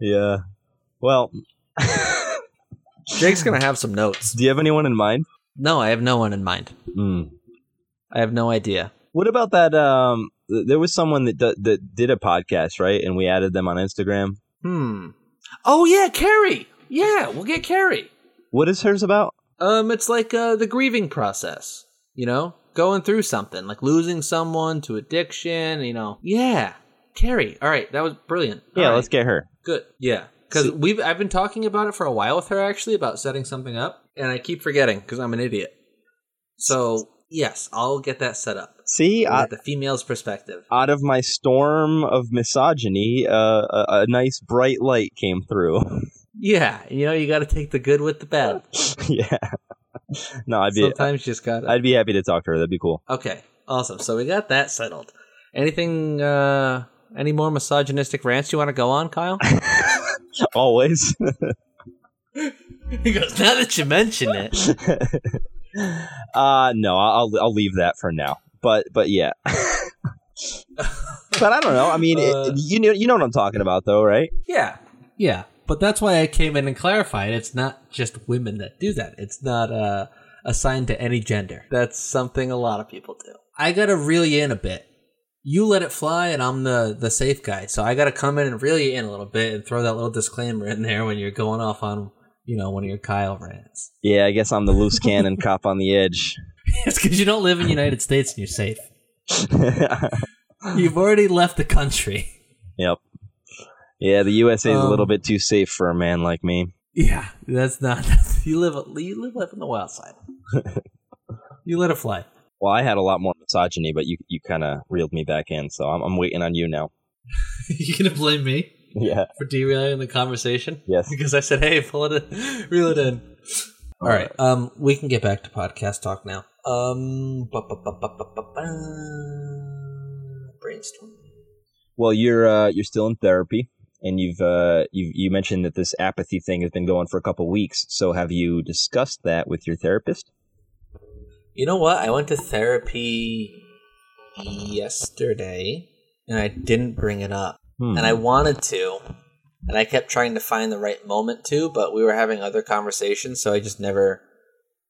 B: Yeah. Well,
A: Jake's gonna have some notes.
B: do you have anyone in mind?
A: No, I have no one in mind.
B: Hmm.
A: I have no idea.
B: What about that? Um, th- there was someone that d- that did a podcast, right? And we added them on Instagram.
A: Hmm. Oh yeah, Carrie. Yeah, we'll get Carrie.
B: What is hers about?
A: Um, it's like uh, the grieving process. You know, going through something like losing someone to addiction. You know. Yeah, Carrie. All right, that was brilliant.
B: Yeah,
A: All
B: let's get her.
A: good. Yeah, because we've I've been talking about it for a while with her actually about setting something up, and I keep forgetting because I'm an idiot. So yes, I'll get that set up.
B: See, I,
A: the female's perspective.
B: out of my storm of misogyny, uh, a, a nice bright light came through.
A: Yeah, you know, you got to take the good with the bad.
B: yeah. No, I'd be
A: Sometimes you just got.
B: I'd be happy to talk to her. That'd be cool.
A: Okay, awesome. So we got that settled. Anything? uh Any more misogynistic rants you want to go on, Kyle?
B: Always.
A: he goes. Now that you mention it,
B: uh no, I'll I'll leave that for now. But but yeah. but I don't know. I mean, it-
A: Uh,
B: you know you know what I'm talking about though, right?
A: yeah, yeah. But that's why I came in and clarified. It's not just women that do that. It's not uh, assigned to any gender. That's something a lot of people do. I gotta reel you in a bit. You let it fly, and I'm the the safe guy. So I gotta come in and reel you in a little bit and throw that little disclaimer in there when you're going off on you know one of your Kyle rants.
B: Yeah, I guess I'm the loose cannon cop on the edge.
A: It's because you don't live in the United States and you're safe. You've already left the country.
B: yep. Yeah, the USA is a
A: Um,
B: little bit too safe for a man like me.
A: Yeah, that's not. you live. You live live on the wild side. you let it fly.
B: Well, I had a lot more misogyny, but you you kind of reeled me back in, so I'm, I'm waiting on you now.
A: you gonna blame me
B: Yeah.
A: for derailing the conversation?
B: Yes.
A: Because I said, "Hey, pull it, in, reel it in." All right. Um, we can get back to podcast talk now. Um, brainstorm.
B: Well, you're uh, you're still in therapy, and you've uh, you you mentioned that this apathy thing has been going for a couple weeks. So, have you discussed that with your therapist?
A: You know what? I went to therapy yesterday and I didn't bring it up.
B: Hmm.
A: And I wanted to. And I kept trying to find the right moment to, but we were having other conversations, so I just never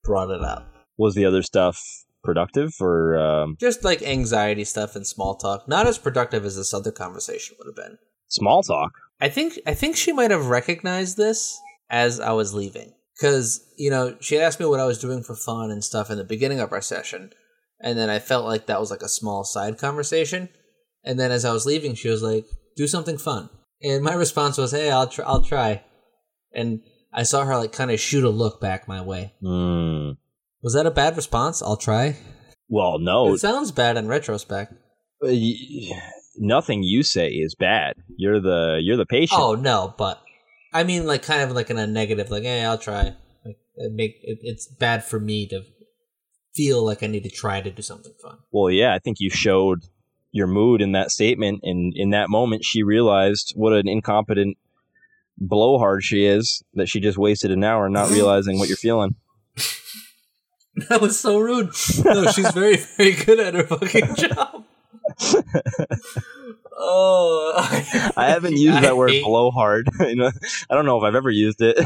A: brought it up.
B: was the other stuff productive, or um,
A: Just like anxiety stuff and small talk. Not as productive as this other conversation would have been.
B: Small talk?
A: I think I think she might have recognized this as I was leaving because you know she had asked me what I was doing for fun and stuff in the beginning of our session, and then I felt like that was like a small side conversation, and then as I was leaving, she was like, "Do something fun," and my response was, "Hey, I'll try, I'll try," and I saw her like kind of shoot a look back my way.
B: Hmm.
A: Was that a bad response? I'll try.
B: Well, no,
A: It sounds bad in retrospect.
B: Uh, nothing you say is bad. You're the you're the patient.
A: Oh no, but I mean, like, kind of like in a negative, like, hey, I'll try. Like, it make it, it's bad for me to feel like I need to try to do something fun.
B: Well, yeah, I think you showed your mood in that statement, and in that moment, she realized what an incompetent blowhard she is. That she just wasted an hour not realizing what you're feeling.
A: That was so rude. No, she's very, very good at her fucking job. Oh,
B: I haven't used that word
A: hate-
B: blowhard. you know, I don't know if I've ever used it.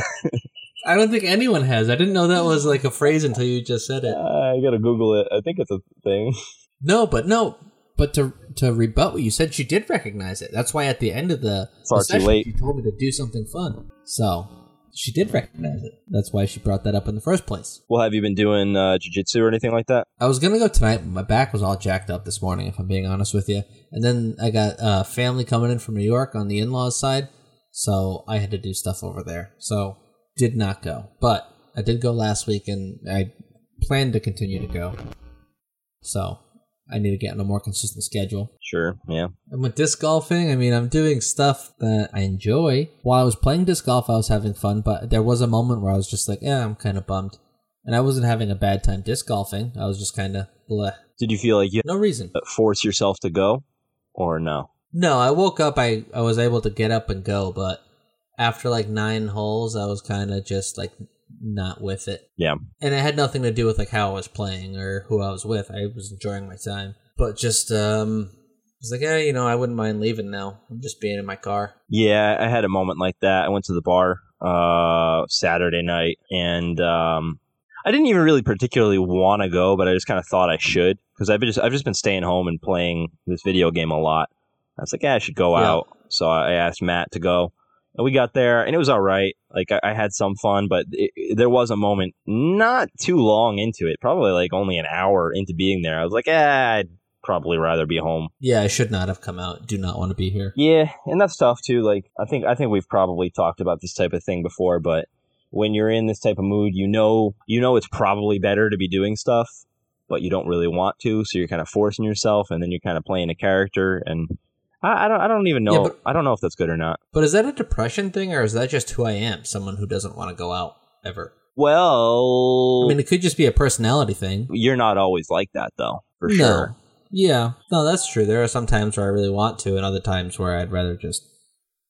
A: I don't think anyone has. I didn't know that was like a phrase until you just said it.
B: Uh, I gotta Google it. I think it's a thing.
A: No, but no, but to to rebut what you said, she did recognize it. That's why at the end of the, the session,
B: late.
A: she told me to do something fun. So she did recognize it. That's why she brought that up in the first place.
B: Well, have you been doing uh, jujitsu or anything like that?
A: I was gonna go tonight, but my back was all jacked up this morning. If I'm being honest with you, and then I got uh, family coming in from New York on the in-laws side, so I had to do stuff over there. So did not go, but I did go last week, and I plan to continue to go. So I need to get on a more consistent schedule.
B: Sure. Yeah.
A: And with disc golfing, I mean, I'm doing stuff that I enjoy. While I was playing disc golf, I was having fun, but there was a moment where I was just like, yeah, I'm kind of bummed. And I wasn't having a bad time disc golfing. I was just kind of bleh.
B: Did you feel like you
A: No reason.
B: force yourself to go, or no?
A: No, I woke up, I, I was able to get up and go, but after like nine holes, I was kind of just like not with it.
B: Yeah.
A: and it had nothing to do with like how I was playing or who I was with. I was enjoying my time, but just um, was like, yeah, you know, I wouldn't mind leaving now. I'm just being in my car.
B: Yeah, I had a moment like that. I went to the bar uh, Saturday night, and um, I didn't even really particularly want to go, but I just kind of thought I should because I've been just I've just been staying home and playing this video game a lot. I was like, yeah, I should go
A: Yeah.
B: out. So I asked Matt to go, and we got there, and it was all right. Like I, I had some fun, but it, it- there was a moment not too long into it, probably like only an hour into being there. I was like, eh, I'd probably rather be home.
A: Yeah, I should not have come out. Do not want to be here.
B: Yeah, and that's tough too. Like I think I think we've probably talked about this type of thing before, but when you're in this type of mood, you know you know it's probably better to be doing stuff, but you don't really want to, so you're kind of forcing yourself, and then you're kind of playing a character, and I, I don't I don't even know
A: Yeah, but-
B: I don't know if that's good or not.
A: But is that a depression thing, or is that just who I am? Someone who doesn't want to go out ever.
B: Well,
A: I mean, it could just be a personality thing.
B: you're not always like that though, for
A: no.
B: sure.
A: Yeah. No, that's true. There are some times where I really want to, and other times where I'd rather just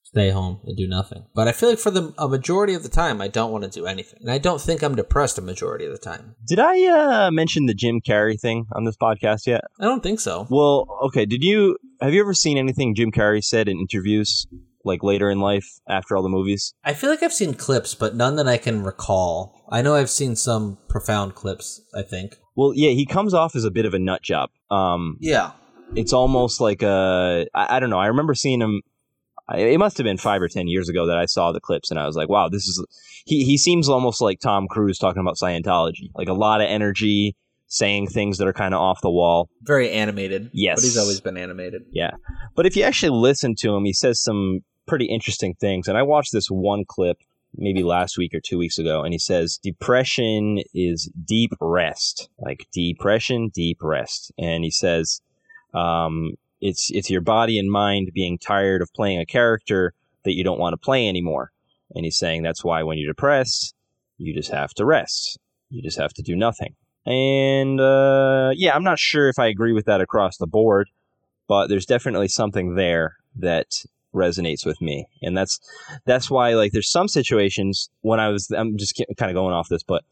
A: stay home and do nothing. But I feel like for the a majority of the time, I don't want to do anything, and I don't think I'm depressed a majority of the time.
B: Did I uh, mention the Jim Carrey thing on this podcast yet?
A: I don't think so.
B: Well, okay. Did you have you ever seen anything Jim Carrey said in interviews, like later in life after all the movies?
A: I feel like I've seen clips, but none that I can recall. I know I've seen some profound clips. I think.
B: Well, yeah, he comes off as a bit of a nut job. Um,
A: Yeah.
B: it's almost like a I, I don't know. I remember seeing him. It must have been five or ten years ago that I saw the clips, and I was like, "Wow, this is." He he seems almost like Tom Cruise talking about Scientology, like a lot of energy, saying things that are kind of off the wall.
A: Very animated.
B: Yes.
A: But he's always been animated. Yeah.
B: But if you actually listen to him, he says some pretty interesting things. And I watched this one clip maybe last week or two weeks ago, and he says depression is deep rest, like depression, deep rest. And he says um, it's it's your body and mind being tired of playing a character that you don't want to play anymore. And he's saying that's why when you're depressed, you just have to rest. You just have to do nothing. And uh, yeah, I'm not sure if I agree with that across the board but there's definitely something there that resonates with me. And that's that's why like there's some situations when i was i'm just kind of going off this but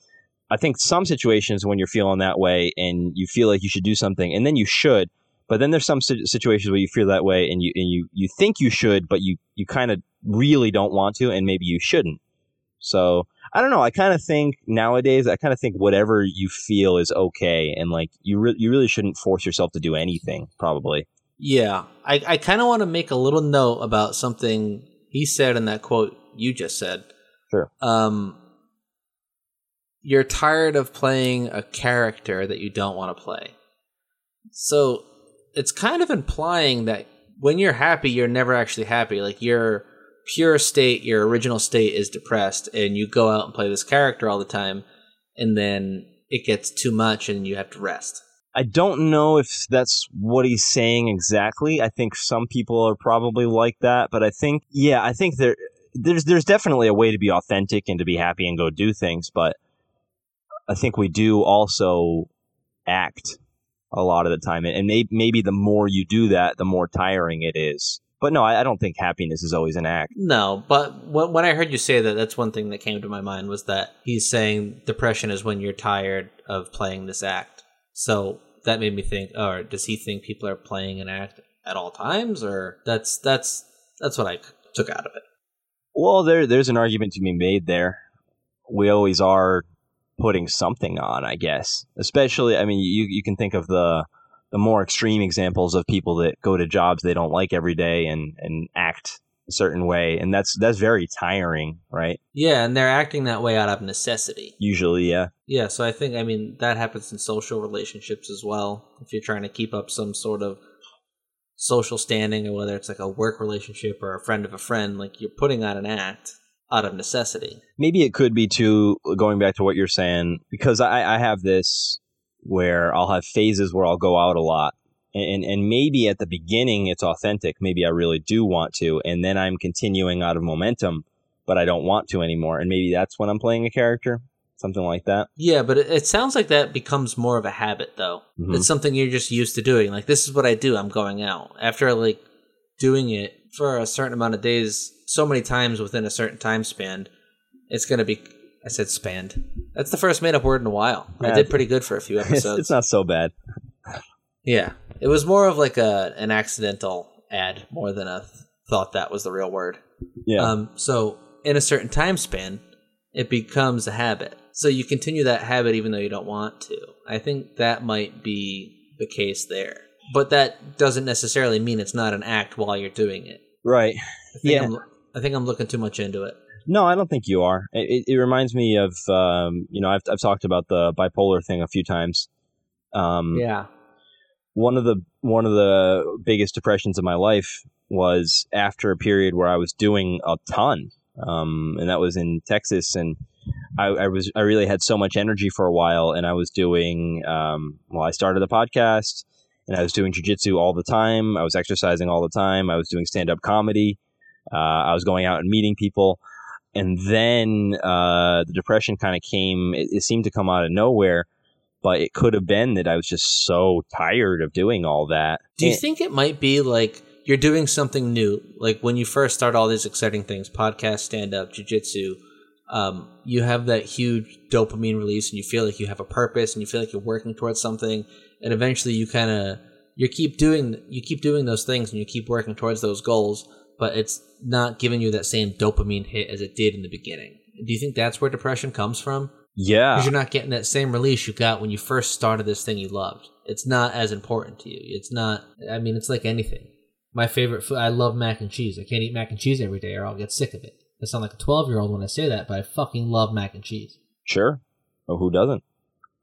B: i think some situations when you're feeling that way and you feel like you should do something and then you should but then there's some situations where you feel that way and you and you you think you should but you you kind of really don't want to and maybe you shouldn't so i don't know i kind of think nowadays i kind of think whatever you feel is okay and like you re- you really shouldn't force yourself to do anything probably
A: Yeah, I, I kind of want to make a little note about something he said in that quote you just said.
B: Sure.
A: Um, you're tired of playing a character that you don't want to play. So it's kind of implying that when you're happy, you're never actually happy. Like your pure state, your original state is depressed, and you go out and play this character all the time, and then it gets too much and you have to rest.
B: I don't know if that's what he's saying exactly. I think some people are probably like that, but I think yeah, I think there there's there's definitely a way to be authentic and to be happy and go do things, but I think we do also act a lot of the time, and may, maybe the more you do that, the more tiring it is. But no, I, I don't think happiness is always an act.
A: No, but when when I heard you say that, that's one thing that came to my mind was that he's saying depression is when you're tired of playing this act. So that made me think, or does he think people are playing an act at all times, or that's that's that's what I took out of it.
B: Well, there there's an argument to be made there. We always are putting something on, I guess. Especially, I mean, you you can think of the the more extreme examples of people that go to jobs they don't like every day and and act a certain way, and that's that's very tiring, right?
A: Yeah, and they're acting that way out of necessity.
B: Usually, yeah.
A: Yeah, so I think I mean that happens in social relationships as well. If you're trying to keep up some sort of social standing, or whether it's like a work relationship or a friend of a friend, like you're putting on an act out of necessity.
B: maybe it could be too going back to what you're saying because I, I have this where I'll have phases where I'll go out a lot and and maybe at the beginning it's authentic maybe I really do want to and then I'm continuing out of momentum but I don't want to anymore and maybe that's when I'm playing a character something like that
A: Yeah, but it, sounds like that becomes more of a habit, though.
B: Mhm.
A: It's something you're just used to doing. Like this is what I do. I'm going out after like doing it for a certain amount of days, so many times within a certain time span. It's gonna be. I said spanned. That's the first made up word in a while. I did pretty good for a few
B: it's,
A: episodes.
B: it's not so bad
A: Yeah, It was more of like a an accidental ad more than a th- thought that was the real word.
B: Yeah.
A: Um, so in a certain time span, it becomes a habit. So you continue that habit even though you don't want to. I think that might be the case there. But that doesn't necessarily mean it's not an act while you're doing it.
B: right.
A: I think
B: Yeah.
A: I'm, I think I'm looking too much into it.
B: No, I don't think you are. It, it, reminds me of, um, you know, I've, I've talked about the bipolar thing a few times. Um,
A: Yeah.
B: one of the one of the biggest depressions of my life was after a period where I was doing a ton, um, and that was in Texas, and I, I was I really had so much energy for a while, and I was doing um, well. I started a podcast, and I was doing jujitsu all the time. I was exercising all the time. I was doing stand up comedy. Uh, I was going out and meeting people. And then uh, the depression kind of came. It, it seemed to come out of nowhere but it could have been that I was just so tired of doing all that.
A: Do you
B: And-
A: think it might be like you're doing something new? Like when you first start all these exciting things, podcast, stand up, jujitsu, um, you have that huge dopamine release and you feel like you have a purpose and you feel like you're working towards something and eventually you kind of you keep doing you keep doing those things and you keep working towards those goals but it's not giving you that same dopamine hit as it did in the beginning do you think that's where depression comes from
B: yeah,
A: because you're not getting that same release you got when you first started this thing you loved. It's not as important to you. It's not. I mean, it's like anything. My favorite food. I love mac and cheese. I can't eat mac and cheese every day, or I'll get sick of it. I sound like a twelve year old when I say that, but I fucking love mac and cheese.
B: sure. Oh, who doesn't?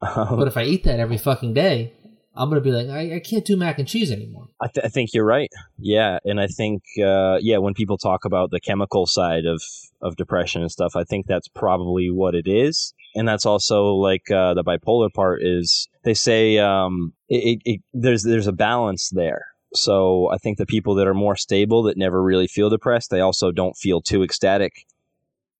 A: But if I eat that every fucking day, I'm gonna be like, I, I can't do mac and cheese anymore.
B: I, th- I think you're right. Yeah, and I think uh, yeah, when people talk about the chemical side of of depression and stuff, I think that's probably what it is. And that's also like uh, the bipolar part is they say um, it, it, it, there's there's a balance there. So I think the people that are more stable that never really feel depressed, they also don't feel too ecstatic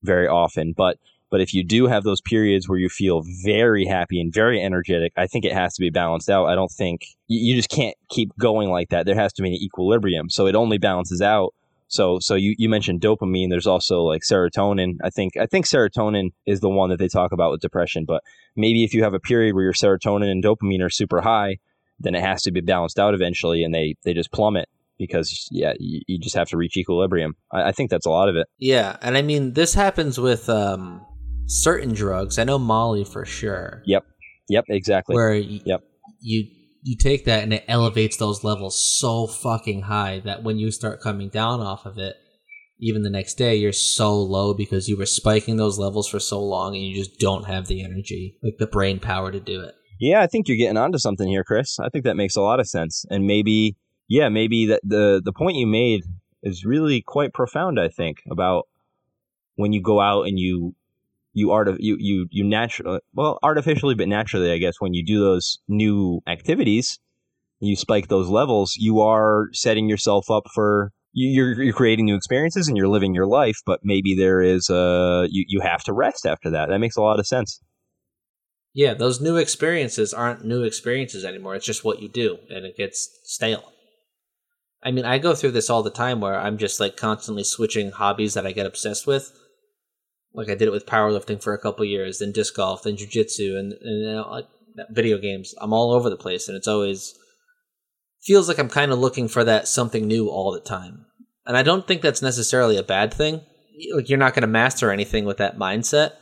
B: very often. But but if you do have those periods where you feel very happy and very energetic, I think it has to be balanced out. I don't think you, just can't keep going like that. There has to be an equilibrium. So it only balances out. So so you, you mentioned dopamine. There's also like serotonin. I think I think serotonin is the one that they talk about with depression. But maybe if you have a period where your serotonin and dopamine are super high, then it has to be balanced out eventually, and they they just plummet because yeah, you, you just have to reach equilibrium. I, I think that's a lot of it.
A: Yeah, and I mean this happens with um, certain drugs. I know Molly for sure.
B: Yep, Yep. exactly.
A: where y-
B: Yep.
A: you you take that and it elevates those levels so fucking high that when you start coming down off of it even the next day you're so low because you were spiking those levels for so long and you just don't have the energy like the brain power to do it
B: Yeah, I think you're getting onto something here, Chris. I think that makes a lot of sense. And maybe, yeah, maybe that the the point you made is really quite profound. I think about when you go out and you you art you you you naturally uh, well artificially but naturally, I guess when you do those new activities, you spike those levels. You are setting yourself up for you- you're you're creating new experiences and you're living your life. But maybe there is a you you have to rest after that. That makes a lot of sense.
A: yeah those new experiences aren't new experiences anymore it's just what you do and it gets stale i mean i go through this all the time where i'm just like constantly switching hobbies that i get obsessed with like I did it with powerlifting for a couple years, then disc golf, then jujitsu, and and you know, video games. I'm all over the place, and it's always feels like I'm kind of looking for that something new all the time. And I don't think that's necessarily a bad thing. Like you're not going to master anything with that mindset,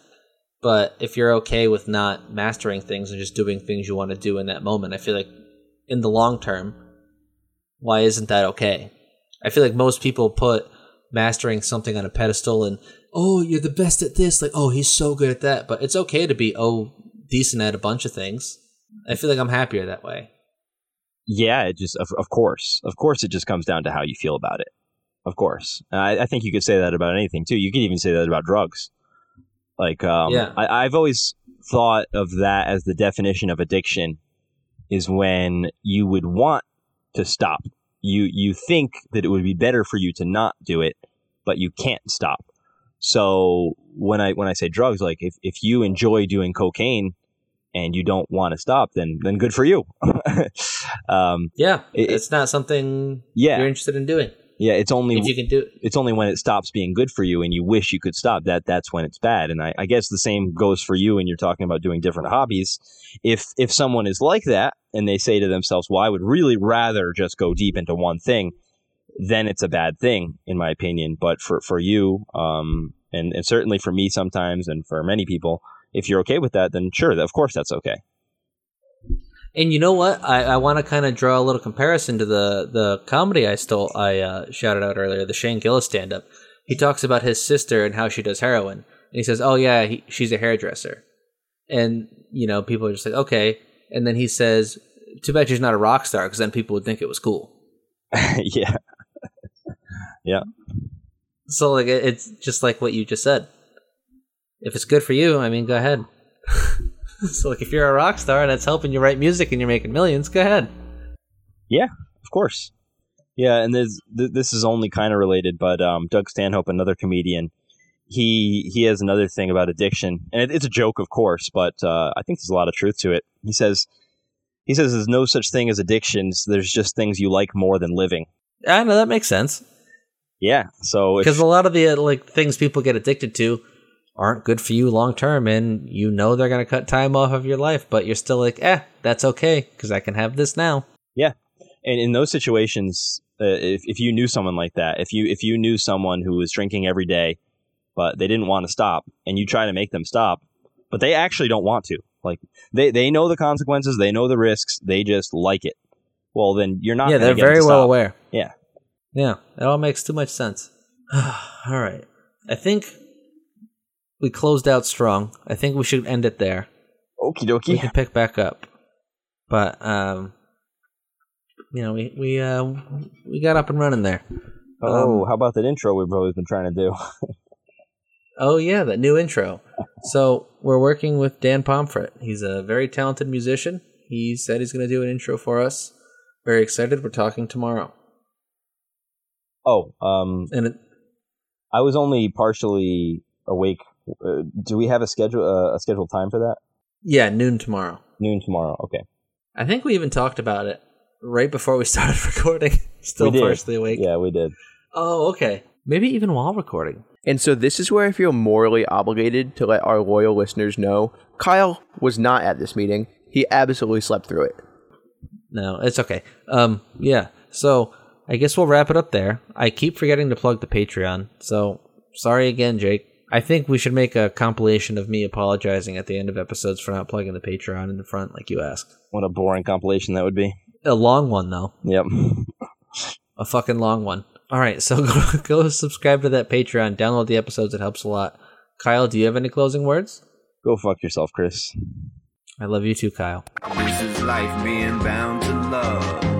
A: but if you're okay with not mastering things and just doing things you want to do in that moment, I feel like in the long term, why isn't that okay? I feel like most people put mastering something on a pedestal and oh you're the best at this like oh he's so good at that but it's okay to be oh decent at a bunch of things i feel like i'm happier that way
B: Yeah, it just of, of course, of course, it just comes down to how you feel about it. Of course, I, I think you could say that about anything too. You could even say that about drugs. Like, um,
A: Yeah.
B: I, I've always thought of that as the definition of addiction is when you would want to stop. You you think that it would be better for you to not do it, but you can't stop. So when I when I say drugs, like if, if you enjoy doing cocaine and you don't want to stop, then then good for you. um,
A: yeah
B: It-
A: it's not something
B: yeah,
A: you're interested in doing.
B: Yeah, it's only
A: If you can do
B: it's only when it stops being good for you and you wish you could stop that that's when it's bad. And I, I guess the same goes for you when you're talking about doing different hobbies. If if someone is like that and they say to themselves well i would really rather just go deep into one thing then it's a bad thing in my opinion but for for you um and, and certainly for me sometimes and for many people if you're okay with that then sure of course that's okay
A: And you know what? I, I want to kind of draw a little comparison to the the comedy I stole. I uh, shouted out earlier, the Shane Gillis stand up. He talks about his sister and how she does heroin, and he says, "Oh yeah, he, she's a hairdresser," and you know people are just like, "Okay," and then he says, "Too bad she's not a rock star, because then people would think it was cool."
B: yeah yeah
A: So like it's just like what you just said. If it's good for you, I mean, go ahead. so like if you're a rock star and it's helping you write music and you're making millions, go ahead.
B: Yeah, of course. Yeah, and this th- this is only kind of related, but um, Doug Stanhope, another comedian, he he has another thing about addiction, and it, it's a joke, of course, but uh, I think there's a lot of truth to it. He says he says there's no such thing as addictions. There's just things you like more than living.
A: I know that makes sense.
B: Yeah. So
A: because a lot of the uh, like things people get addicted to aren't good for you long term and you know they're going to cut time off of your life but you're still like eh that's okay because i can have this now Yeah.
B: and in those situations, uh, if if you knew someone like that, if you if you knew someone who was drinking every day, but they didn't want to stop, and you try to make them stop, but they actually don't want to, like they they know the consequences, they know the risks, they just like it. Well, then you're not.
A: yeah they're very well aware
B: Yeah.
A: Yeah it all makes too much sense all right i think we closed out strong i think we should end it there
B: Okie dokie.
A: we can pick back up but um you know we we uh we got up and running there
B: Oh,
A: Um,
B: how about that intro we've always been trying to do?
A: Oh yeah, that new intro. So we're working with Dan Pomfret. He's a very talented musician. He said he's going to do an intro for us. Very excited. We're talking tomorrow,
B: Oh, um,
A: and it,
B: I was only partially awake. Uh, do we have a schedule uh, a scheduled time for that?
A: yeah, noon tomorrow.
B: Noon tomorrow. Okay.
A: I think we even talked about it right before we started recording. Still partially awake.
B: Yeah, we did.
A: Oh, okay. Maybe even while recording.
D: And so this is where I feel morally obligated to let our loyal listeners know Kyle was not at this meeting. He absolutely slept through it.
A: No, it's okay. Um, yeah. So I guess we'll wrap it up there. I keep forgetting to plug the Patreon, so sorry again, Jake. I think we should make a compilation of me apologizing at the end of episodes for not plugging the Patreon in the front, like you asked.
B: What a boring compilation that would be.
A: A long one though,
B: Yep.
A: a fucking long one. All right, so go, go subscribe to that Patreon, download the episodes. It helps a lot. Kyle, do you have any closing words?
B: Go fuck yourself, Chris.
A: I love you too, Kyle.
C: This is life being bound to love.